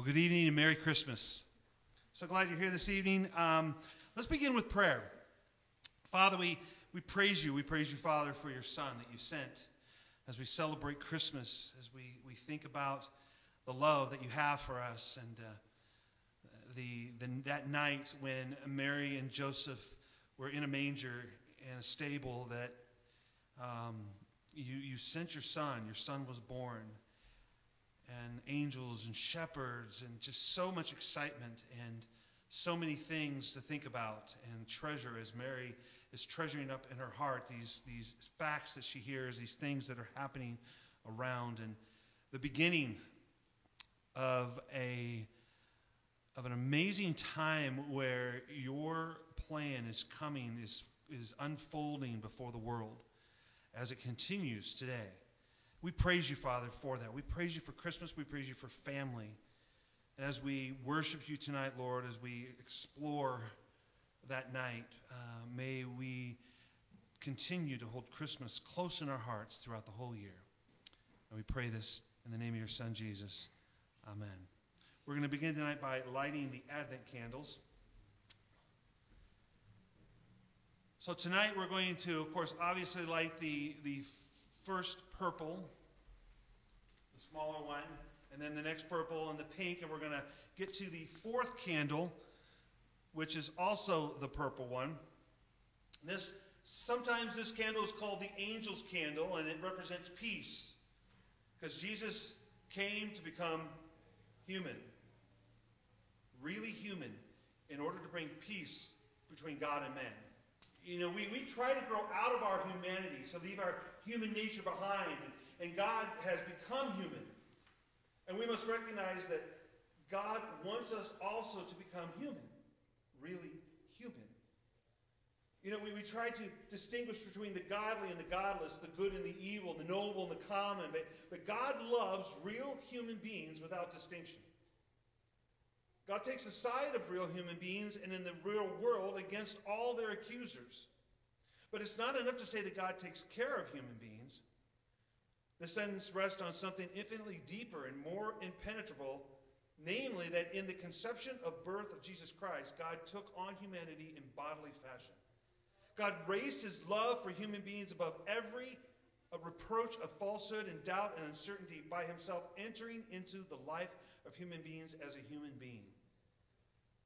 Well, good evening and Merry Christmas. So glad you're here this evening. Um, let's begin with prayer. Father, we, we praise you. We praise you, Father, for your Son that you sent as we celebrate Christmas, as we, we think about the love that you have for us and uh, the, the, that night when Mary and Joseph were in a manger in a stable that um, you, you sent your son. Your son was born and angels and shepherds and just so much excitement and so many things to think about and treasure as Mary is treasuring up in her heart these, these facts that she hears, these things that are happening around, and the beginning of a of an amazing time where your plan is coming, is, is unfolding before the world as it continues today. We praise you, Father, for that. We praise you for Christmas. We praise you for family. And as we worship you tonight, Lord, as we explore that night, uh, may we continue to hold Christmas close in our hearts throughout the whole year. And we pray this in the name of your Son, Jesus. Amen. We're going to begin tonight by lighting the Advent candles. So tonight we're going to, of course, obviously light the, the first purple, the smaller one, and then the next purple and the pink, and we're going to get to the fourth candle, which is also the purple one. This sometimes this candle is called the angel's candle, and it represents peace, because Jesus came to become human, really human, in order to bring peace between God and man. You know, we, we try to grow out of our humanity, so leave our human nature behind. And God has become human. And we must recognize that God wants us also to become human, really human. You know, we, we try to distinguish between the godly and the godless, the good and the evil, the noble and the common, but, but God loves real human beings without distinction. God takes the side of real human beings and in the real world against all their accusers. But it's not enough to say that God takes care of human beings. The sentence rests on something infinitely deeper and more impenetrable, namely that in the conception of birth of Jesus Christ, God took on humanity in bodily fashion. God raised his love for human beings above every uh, reproach of falsehood and doubt and uncertainty by himself entering into the life of human beings as a human being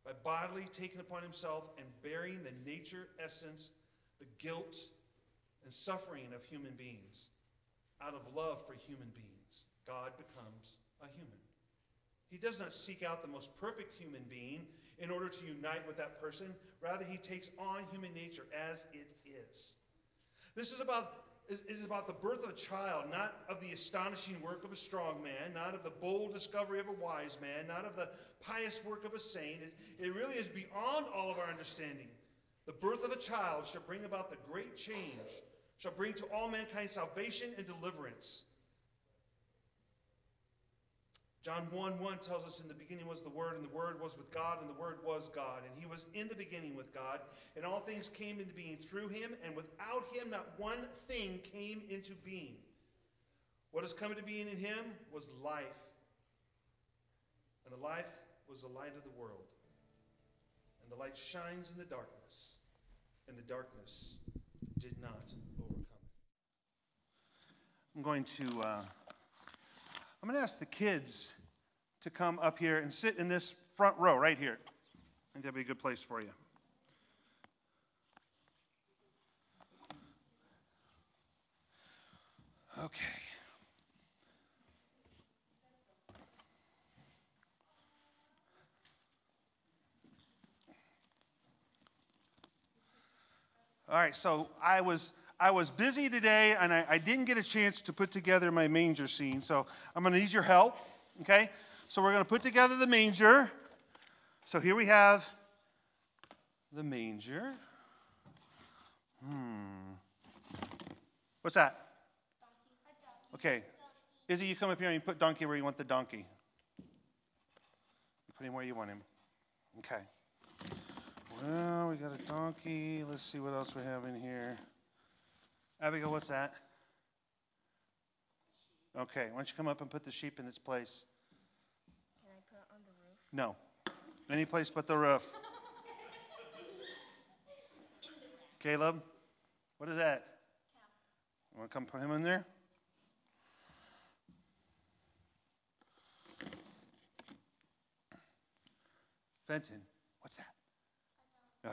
by bodily taking upon himself and bearing the nature, essence, the guilt, and suffering of human beings. Out of love for human beings, God becomes a human. He does not seek out the most perfect human being in order to unite with that person. Rather, he takes on human nature as it is. This is about is, is about the birth of a child, not of the astonishing work of a strong man, not of the bold discovery of a wise man, not of the pious work of a saint. It, it really is beyond all of our understanding. The birth of a child shall bring about the great change, shall bring to all mankind salvation and deliverance. John 1 1 tells us in the beginning was the Word, and the Word was with God, and the Word was God. And He was in the beginning with God, and all things came into being through Him, and without Him not one thing came into being. What has come into being in Him was life. And the life was the light of the world. And the light shines in the darkness, and the darkness did not overcome it. I'm going to. Uh I'm going to ask the kids to come up here and sit in this front row right here. I think that'd be a good place for you. Okay. All right, so I was I was busy today and I, I didn't get a chance to put together my manger scene. So I'm going to need your help. Okay? So we're going to put together the manger. So here we have the manger. Hmm. What's that? Okay. Izzy, you come up here and you put donkey where you want the donkey. You put him where you want him. Okay. Well, we got a donkey. Let's see what else we have in here. Abigail, what's that? Okay, why don't you come up and put the sheep in its place? Can I put it on the roof? No. Any place but the roof. Caleb, what is that? You want to come put him in there? Fenton, what's that?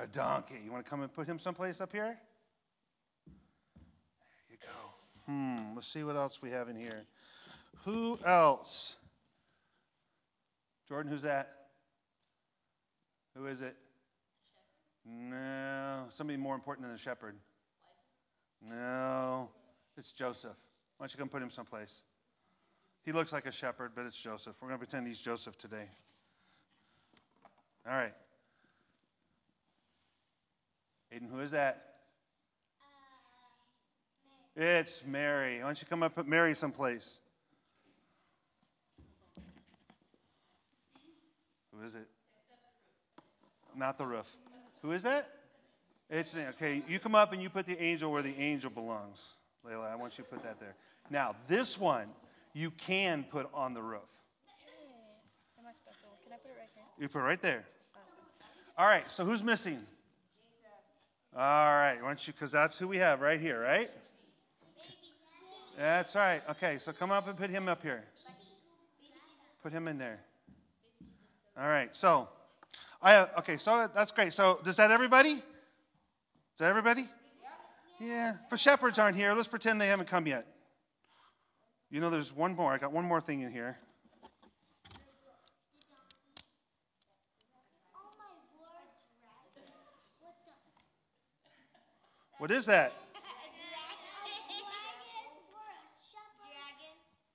A donkey. You want to come and put him someplace up here? Hmm, let's see what else we have in here. Who else? Jordan, who's that? Who is it? No, somebody more important than the shepherd. No, it's Joseph. Why don't you come put him someplace? He looks like a shepherd, but it's Joseph. We're going to pretend he's Joseph today. All right. Aiden, who is that? It's Mary. Why don't you come up put Mary someplace? Who is it? Not the roof. Who is that? It's okay. You come up and you put the angel where the angel belongs, Layla. I want you to put that there. Now this one you can put on the roof. Am I special? Can I put it right there? You put it right there. All right. So who's missing? Jesus. All right. Why don't you? Because that's who we have right here, right? That's right. Okay. So come up and put him up here. Put him in there. All right. So. I okay, so that's great. So does that everybody? Is that everybody? Yeah. For shepherds aren't here, let's pretend they haven't come yet. You know, there's one more. I got one more thing in here. What is that?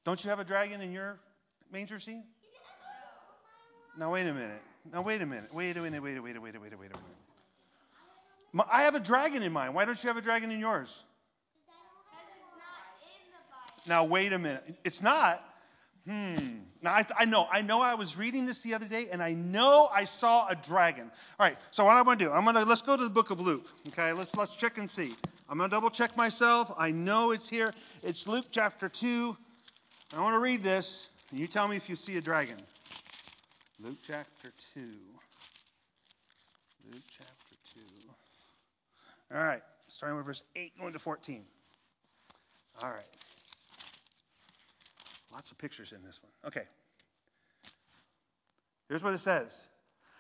Don't you have a dragon in your manger scene? Now wait a minute. Now wait a minute. Wait a minute. Wait a wait a wait a a wait a minute. I have a dragon in mine. Why don't you have a dragon in yours? In the Bible. now wait a minute. It's not. Hmm. Now I, I, know. I know. I was reading this the other day, and I know I saw a dragon. All right. So what I'm going to do? I'm going to let's go to the book of Luke. Okay. Let's let's check and see. I'm going to double check myself. I know it's here. It's Luke chapter two. I want to read this, and you tell me if you see a dragon. Luke chapter 2. Luke chapter 2. All right, starting with verse 8, going to 14. All right. Lots of pictures in this one. Okay. Here's what it says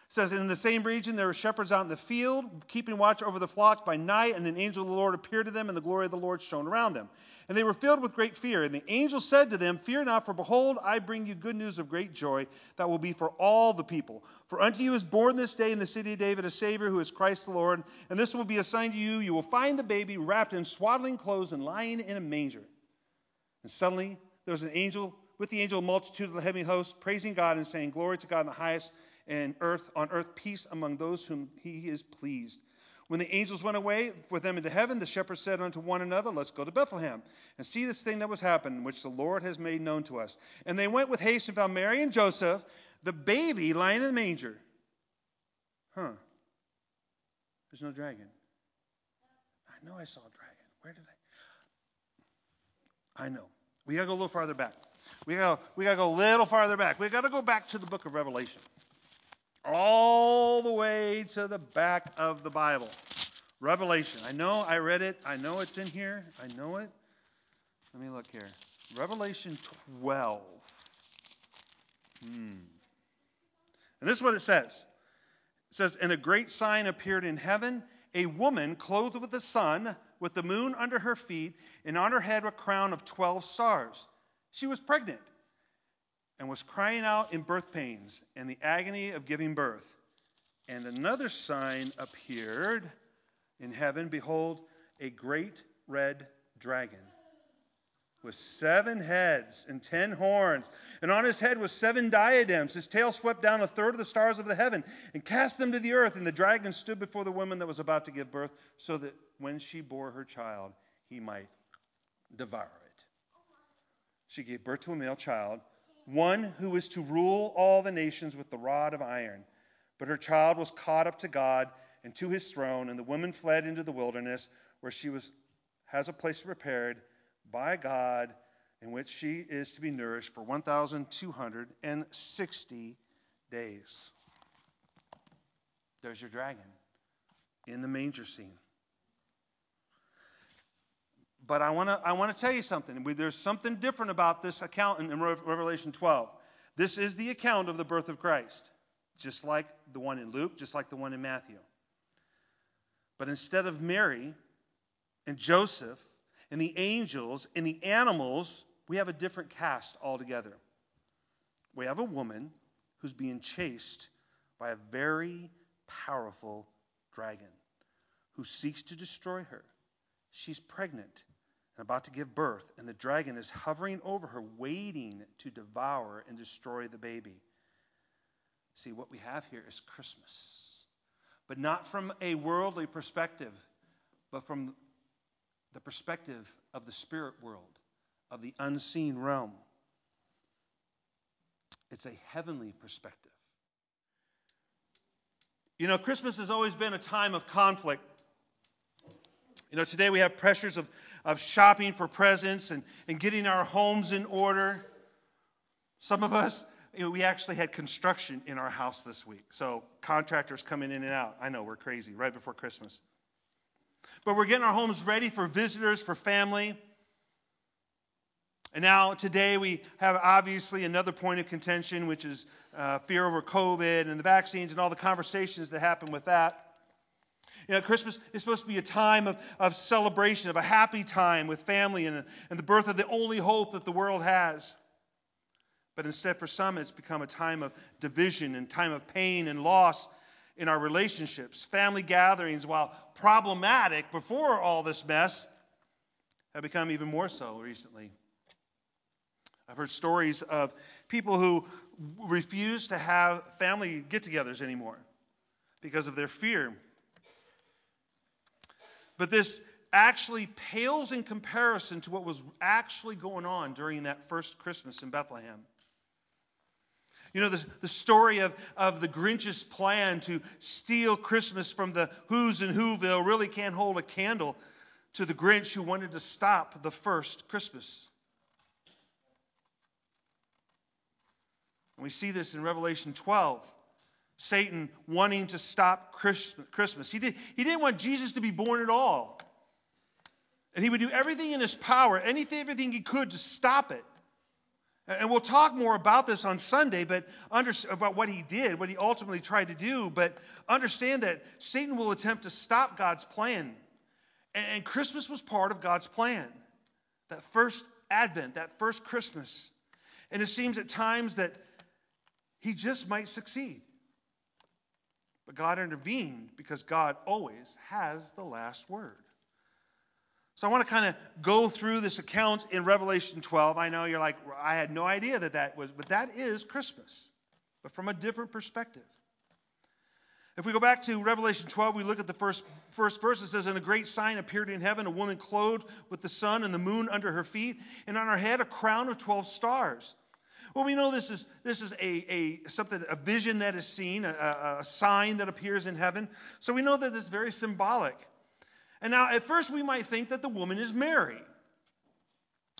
says, In the same region there were shepherds out in the field, keeping watch over the flock by night, and an angel of the Lord appeared to them, and the glory of the Lord shone around them. And they were filled with great fear. And the angel said to them, Fear not, for behold, I bring you good news of great joy that will be for all the people. For unto you is born this day in the city of David a Savior who is Christ the Lord. And this will be a sign to you. You will find the baby wrapped in swaddling clothes and lying in a manger. And suddenly there was an angel with the angel multitude of the heavenly host, praising God and saying, Glory to God in the highest and earth on earth peace among those whom he is pleased. When the angels went away with them into heaven, the shepherds said unto one another, Let's go to Bethlehem and see this thing that was happened, which the Lord has made known to us. And they went with haste and found Mary and Joseph, the baby lying in the manger. Huh. There's no dragon. I know I saw a dragon. Where did I? I know. We got to go a little farther back. We got we got to go a little farther back. We got to go back to the book of Revelation all the way to the back of the Bible. Revelation. I know I read it. I know it's in here. I know it. Let me look here. Revelation 12. Hmm. And this is what it says. It says, And a great sign appeared in heaven a woman clothed with the sun, with the moon under her feet, and on her head a crown of 12 stars. She was pregnant and was crying out in birth pains and the agony of giving birth. And another sign appeared in heaven Behold, a great red dragon with seven heads and ten horns, and on his head was seven diadems. His tail swept down a third of the stars of the heaven and cast them to the earth. And the dragon stood before the woman that was about to give birth, so that when she bore her child, he might devour it. She gave birth to a male child one who is to rule all the nations with the rod of iron. But her child was caught up to God and to his throne, and the woman fled into the wilderness, where she was, has a place prepared by God in which she is to be nourished for 1,260 days. There's your dragon in the manger scene. But I want to I want to tell you something. There's something different about this account in Revelation 12. This is the account of the birth of Christ, just like the one in Luke, just like the one in Matthew. But instead of Mary and Joseph and the angels and the animals, we have a different cast altogether. We have a woman who's being chased by a very powerful dragon who seeks to destroy her. She's pregnant and about to give birth, and the dragon is hovering over her, waiting to devour and destroy the baby. See, what we have here is Christmas, but not from a worldly perspective, but from the perspective of the spirit world, of the unseen realm. It's a heavenly perspective. You know, Christmas has always been a time of conflict. You know, today we have pressures of, of shopping for presents and, and getting our homes in order. Some of us, you know, we actually had construction in our house this week. So contractors coming in and out. I know we're crazy right before Christmas. But we're getting our homes ready for visitors, for family. And now, today, we have obviously another point of contention, which is uh, fear over COVID and the vaccines and all the conversations that happen with that. You know, Christmas is supposed to be a time of, of celebration, of a happy time with family and, and the birth of the only hope that the world has. But instead, for some, it's become a time of division and time of pain and loss in our relationships. Family gatherings, while problematic before all this mess, have become even more so recently. I've heard stories of people who refuse to have family get togethers anymore because of their fear. But this actually pales in comparison to what was actually going on during that first Christmas in Bethlehem. You know, the, the story of, of the Grinch's plan to steal Christmas from the Who's in Whoville really can't hold a candle to the Grinch who wanted to stop the first Christmas. And we see this in Revelation 12. Satan wanting to stop Christmas. He, did, he didn't want Jesus to be born at all. And he would do everything in his power, anything, everything he could to stop it. And we'll talk more about this on Sunday, but under, about what he did, what he ultimately tried to do. But understand that Satan will attempt to stop God's plan. And, and Christmas was part of God's plan. That first Advent, that first Christmas. And it seems at times that he just might succeed. But God intervened because God always has the last word. So I want to kind of go through this account in Revelation 12. I know you're like, I had no idea that that was, but that is Christmas, but from a different perspective. If we go back to Revelation 12, we look at the first, first verse. It says, And a great sign appeared in heaven, a woman clothed with the sun and the moon under her feet, and on her head a crown of 12 stars. Well, we know this is this is a, a something a vision that is seen, a, a sign that appears in heaven. So we know that it's very symbolic. And now, at first, we might think that the woman is Mary.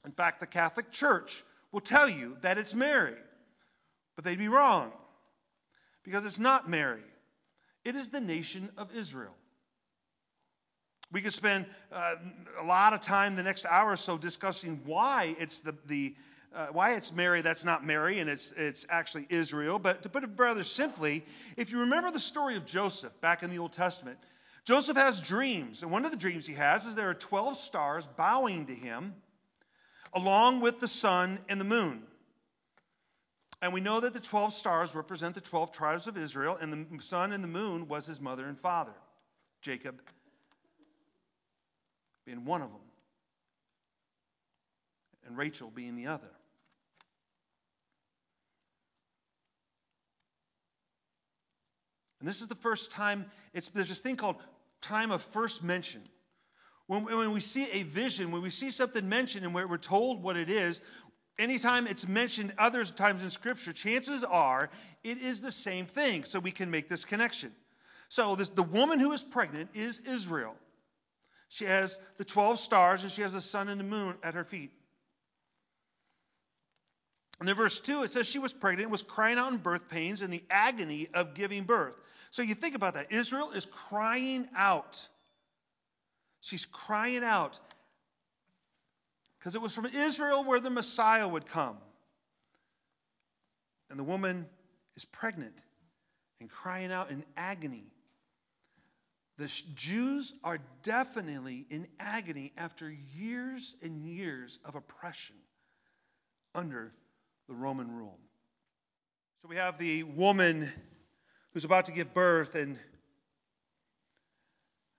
In fact, the Catholic Church will tell you that it's Mary, but they'd be wrong because it's not Mary. It is the nation of Israel. We could spend uh, a lot of time the next hour or so discussing why it's the, the uh, why it's Mary, that's not Mary, and it's, it's actually Israel. But to put it rather simply, if you remember the story of Joseph back in the Old Testament, Joseph has dreams. And one of the dreams he has is there are 12 stars bowing to him, along with the sun and the moon. And we know that the 12 stars represent the 12 tribes of Israel, and the sun and the moon was his mother and father, Jacob being one of them, and Rachel being the other. And this is the first time, it's, there's this thing called time of first mention. When, when we see a vision, when we see something mentioned and we're told what it is, anytime it's mentioned other times in Scripture, chances are it is the same thing. So we can make this connection. So this, the woman who is pregnant is Israel. She has the 12 stars and she has the sun and the moon at her feet. And in verse 2, it says she was pregnant and was crying out in birth pains and the agony of giving birth. So you think about that. Israel is crying out. She's crying out because it was from Israel where the Messiah would come. And the woman is pregnant and crying out in agony. The Jews are definitely in agony after years and years of oppression under the Roman rule. So we have the woman who's about to give birth, and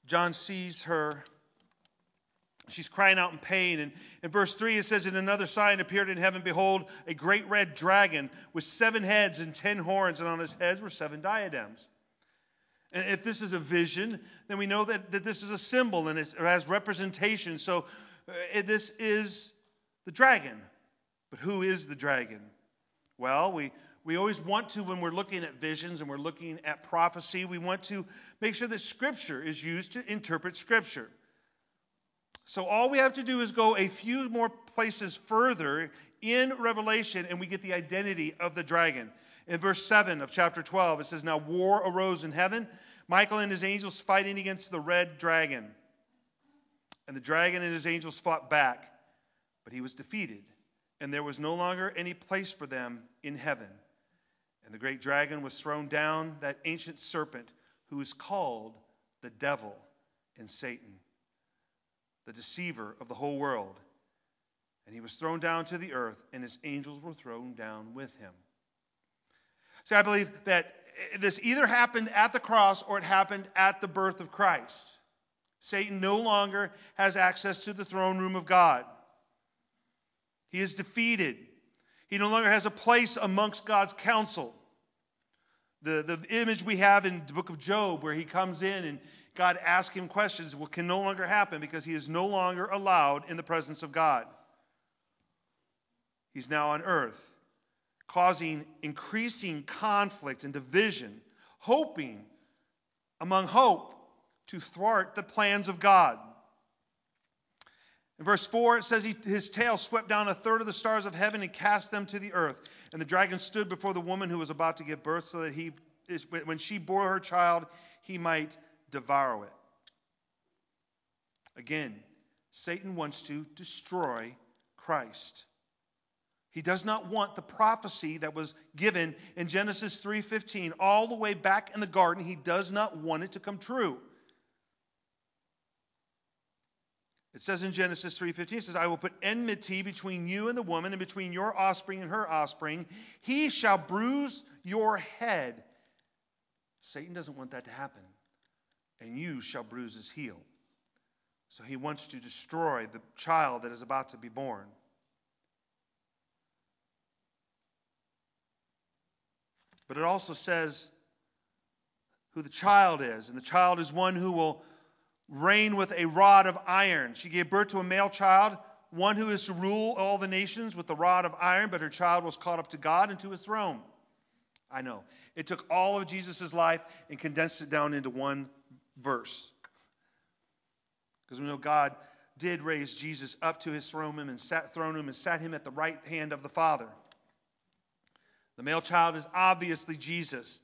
John sees her. She's crying out in pain. And in verse 3, it says, And another sign appeared in heaven. Behold, a great red dragon with seven heads and ten horns, and on his heads were seven diadems. And if this is a vision, then we know that, that this is a symbol and it has representation. So uh, this is the dragon. But who is the dragon? Well, we, we always want to, when we're looking at visions and we're looking at prophecy, we want to make sure that Scripture is used to interpret Scripture. So all we have to do is go a few more places further in Revelation and we get the identity of the dragon. In verse 7 of chapter 12, it says, Now war arose in heaven, Michael and his angels fighting against the red dragon. And the dragon and his angels fought back, but he was defeated and there was no longer any place for them in heaven. And the great dragon was thrown down, that ancient serpent who is called the devil and Satan, the deceiver of the whole world. And he was thrown down to the earth, and his angels were thrown down with him. So I believe that this either happened at the cross or it happened at the birth of Christ. Satan no longer has access to the throne room of God. He is defeated. He no longer has a place amongst God's council. The, the image we have in the book of Job, where he comes in and God asks him questions, will, can no longer happen because he is no longer allowed in the presence of God. He's now on earth, causing increasing conflict and division, hoping among hope to thwart the plans of God. In verse 4, it says, he, His tail swept down a third of the stars of heaven and cast them to the earth. And the dragon stood before the woman who was about to give birth, so that he, when she bore her child, he might devour it. Again, Satan wants to destroy Christ. He does not want the prophecy that was given in Genesis 3:15 all the way back in the garden. He does not want it to come true. It says in Genesis 3:15 it says I will put enmity between you and the woman and between your offspring and her offspring. He shall bruise your head. Satan doesn't want that to happen. And you shall bruise his heel. So he wants to destroy the child that is about to be born. But it also says who the child is. And the child is one who will reign with a rod of iron. She gave birth to a male child, one who is to rule all the nations with the rod of iron, but her child was caught up to God and to his throne. I know. It took all of Jesus' life and condensed it down into one verse. Because we know God did raise Jesus up to his throne and sat throne and sat him at the right hand of the Father. The male child is obviously Jesus.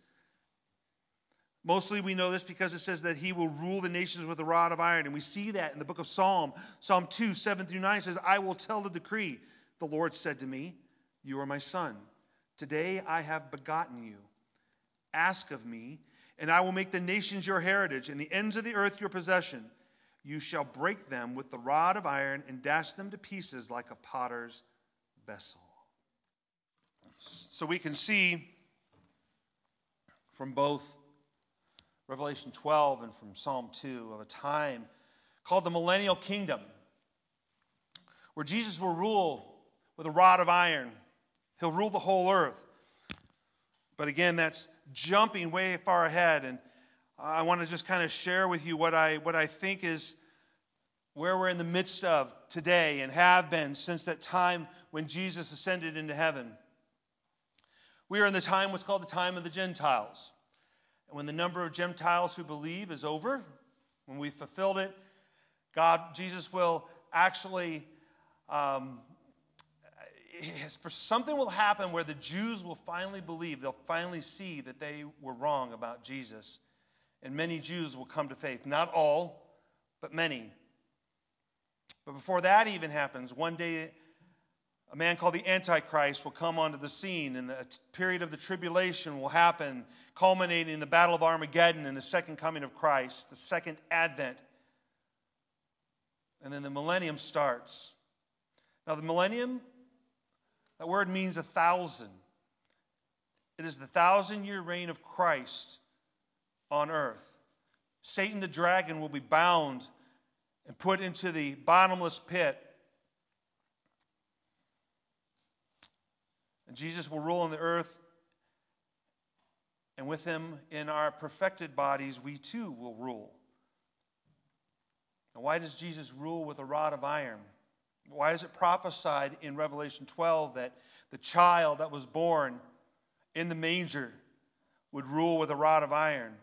Mostly we know this because it says that he will rule the nations with a rod of iron. And we see that in the book of Psalm. Psalm 2, 7 through 9 says, I will tell the decree. The Lord said to me, You are my son. Today I have begotten you. Ask of me, and I will make the nations your heritage, and the ends of the earth your possession. You shall break them with the rod of iron and dash them to pieces like a potter's vessel. So we can see from both Revelation 12 and from Psalm 2 of a time called the millennial kingdom, where Jesus will rule with a rod of iron. He'll rule the whole earth. But again, that's jumping way far ahead. And I want to just kind of share with you what I, what I think is where we're in the midst of today and have been since that time when Jesus ascended into heaven. We are in the time what's called the time of the Gentiles. And when the number of Gentiles who believe is over, when we've fulfilled it, God, Jesus will actually, um, for something will happen where the Jews will finally believe, they'll finally see that they were wrong about Jesus. And many Jews will come to faith. Not all, but many. But before that even happens, one day a man called the Antichrist will come onto the scene, and the period of the tribulation will happen, culminating in the Battle of Armageddon and the second coming of Christ, the second advent. And then the millennium starts. Now, the millennium, that word means a thousand. It is the thousand year reign of Christ on earth. Satan the dragon will be bound and put into the bottomless pit. And Jesus will rule on the earth, and with him in our perfected bodies, we too will rule. Now, why does Jesus rule with a rod of iron? Why is it prophesied in Revelation 12 that the child that was born in the manger would rule with a rod of iron?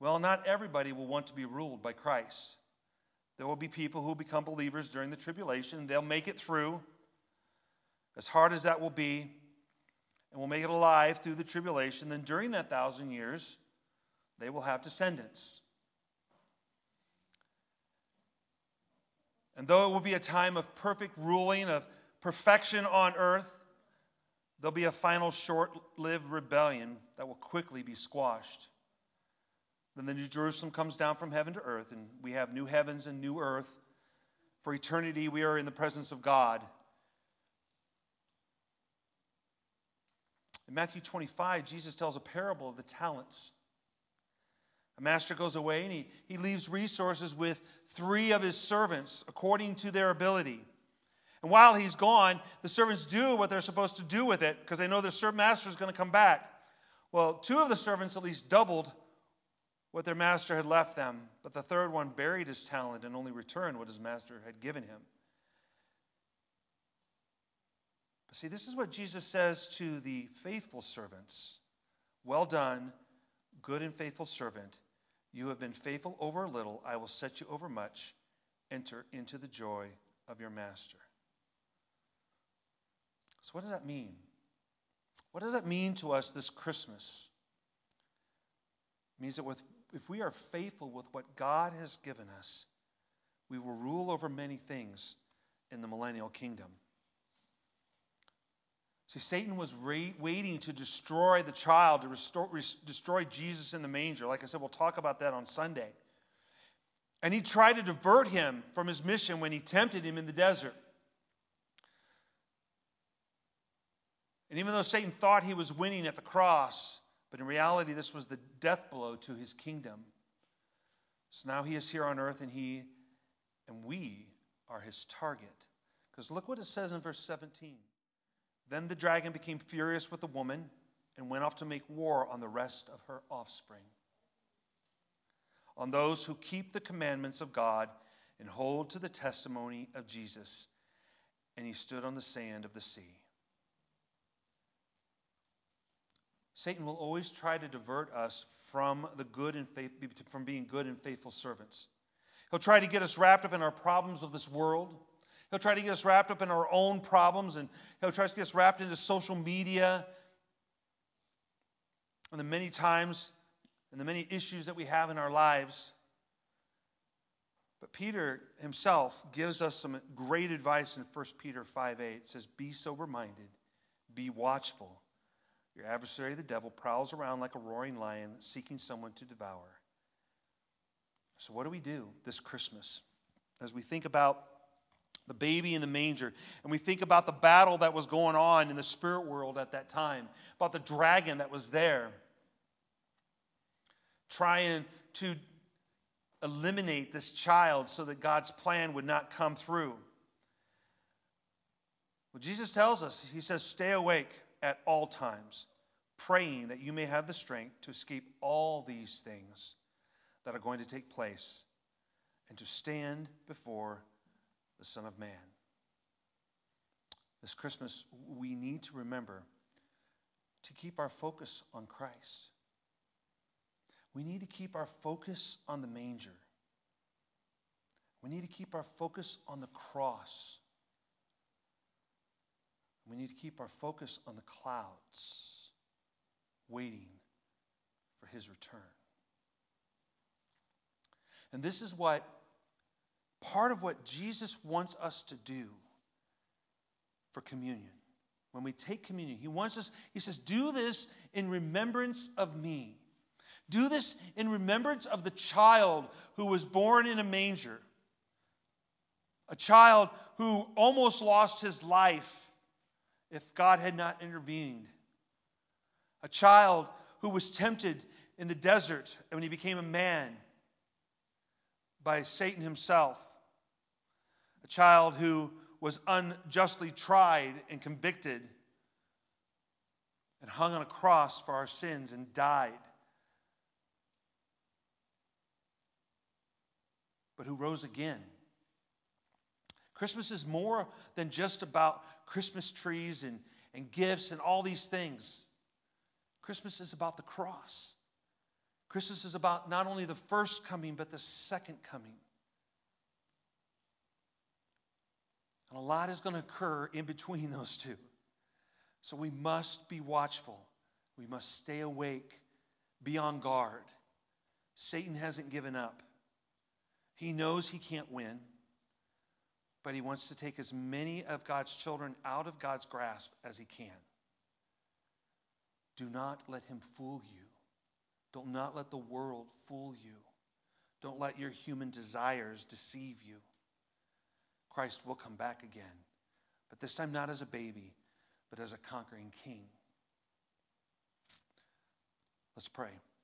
Well, not everybody will want to be ruled by Christ. There will be people who become believers during the tribulation. They'll make it through, as hard as that will be, and will make it alive through the tribulation. Then during that thousand years, they will have descendants. And though it will be a time of perfect ruling, of perfection on earth, there'll be a final short lived rebellion that will quickly be squashed. Then the New Jerusalem comes down from heaven to earth, and we have new heavens and new earth. For eternity, we are in the presence of God. In Matthew 25, Jesus tells a parable of the talents. A master goes away and he, he leaves resources with three of his servants according to their ability. And while he's gone, the servants do what they're supposed to do with it because they know their master is going to come back. Well, two of the servants at least doubled what their master had left them, but the third one buried his talent and only returned what his master had given him. But see, this is what Jesus says to the faithful servants Well done, good and faithful servant. You have been faithful over a little, I will set you over much. Enter into the joy of your master. So, what does that mean? What does that mean to us this Christmas? It means that with, if we are faithful with what God has given us, we will rule over many things in the millennial kingdom. See, Satan was re- waiting to destroy the child, to restore, destroy Jesus in the manger. Like I said, we'll talk about that on Sunday. And he tried to divert him from his mission when he tempted him in the desert. And even though Satan thought he was winning at the cross, but in reality, this was the death blow to his kingdom. So now he is here on earth, and he and we are his target. Because look what it says in verse 17. Then the dragon became furious with the woman and went off to make war on the rest of her offspring, on those who keep the commandments of God and hold to the testimony of Jesus. And he stood on the sand of the sea. Satan will always try to divert us from the good and faith, from being good and faithful servants. He'll try to get us wrapped up in our problems of this world. He'll try to get us wrapped up in our own problems, and he'll try to get us wrapped into social media and the many times and the many issues that we have in our lives. But Peter himself gives us some great advice in 1 Peter 5 8. It says, Be sober minded, be watchful. Your adversary, the devil, prowls around like a roaring lion seeking someone to devour. So, what do we do this Christmas as we think about the baby in the manger. And we think about the battle that was going on in the spirit world at that time, about the dragon that was there, trying to eliminate this child so that God's plan would not come through. Well, Jesus tells us, He says, stay awake at all times, praying that you may have the strength to escape all these things that are going to take place and to stand before the Son of Man. This Christmas, we need to remember to keep our focus on Christ. We need to keep our focus on the manger. We need to keep our focus on the cross. We need to keep our focus on the clouds, waiting for his return. And this is what part of what Jesus wants us to do for communion. When we take communion, he wants us, he says, do this in remembrance of me. Do this in remembrance of the child who was born in a manger, a child who almost lost his life if God had not intervened, a child who was tempted in the desert when he became a man by Satan himself, a child who was unjustly tried and convicted and hung on a cross for our sins and died. But who rose again. Christmas is more than just about Christmas trees and, and gifts and all these things. Christmas is about the cross. Christmas is about not only the first coming, but the second coming. And a lot is going to occur in between those two. So we must be watchful. We must stay awake, be on guard. Satan hasn't given up. He knows he can't win, but he wants to take as many of God's children out of God's grasp as he can. Do not let him fool you. Do not let the world fool you. Don't let your human desires deceive you. Christ will come back again, but this time not as a baby, but as a conquering king. Let's pray.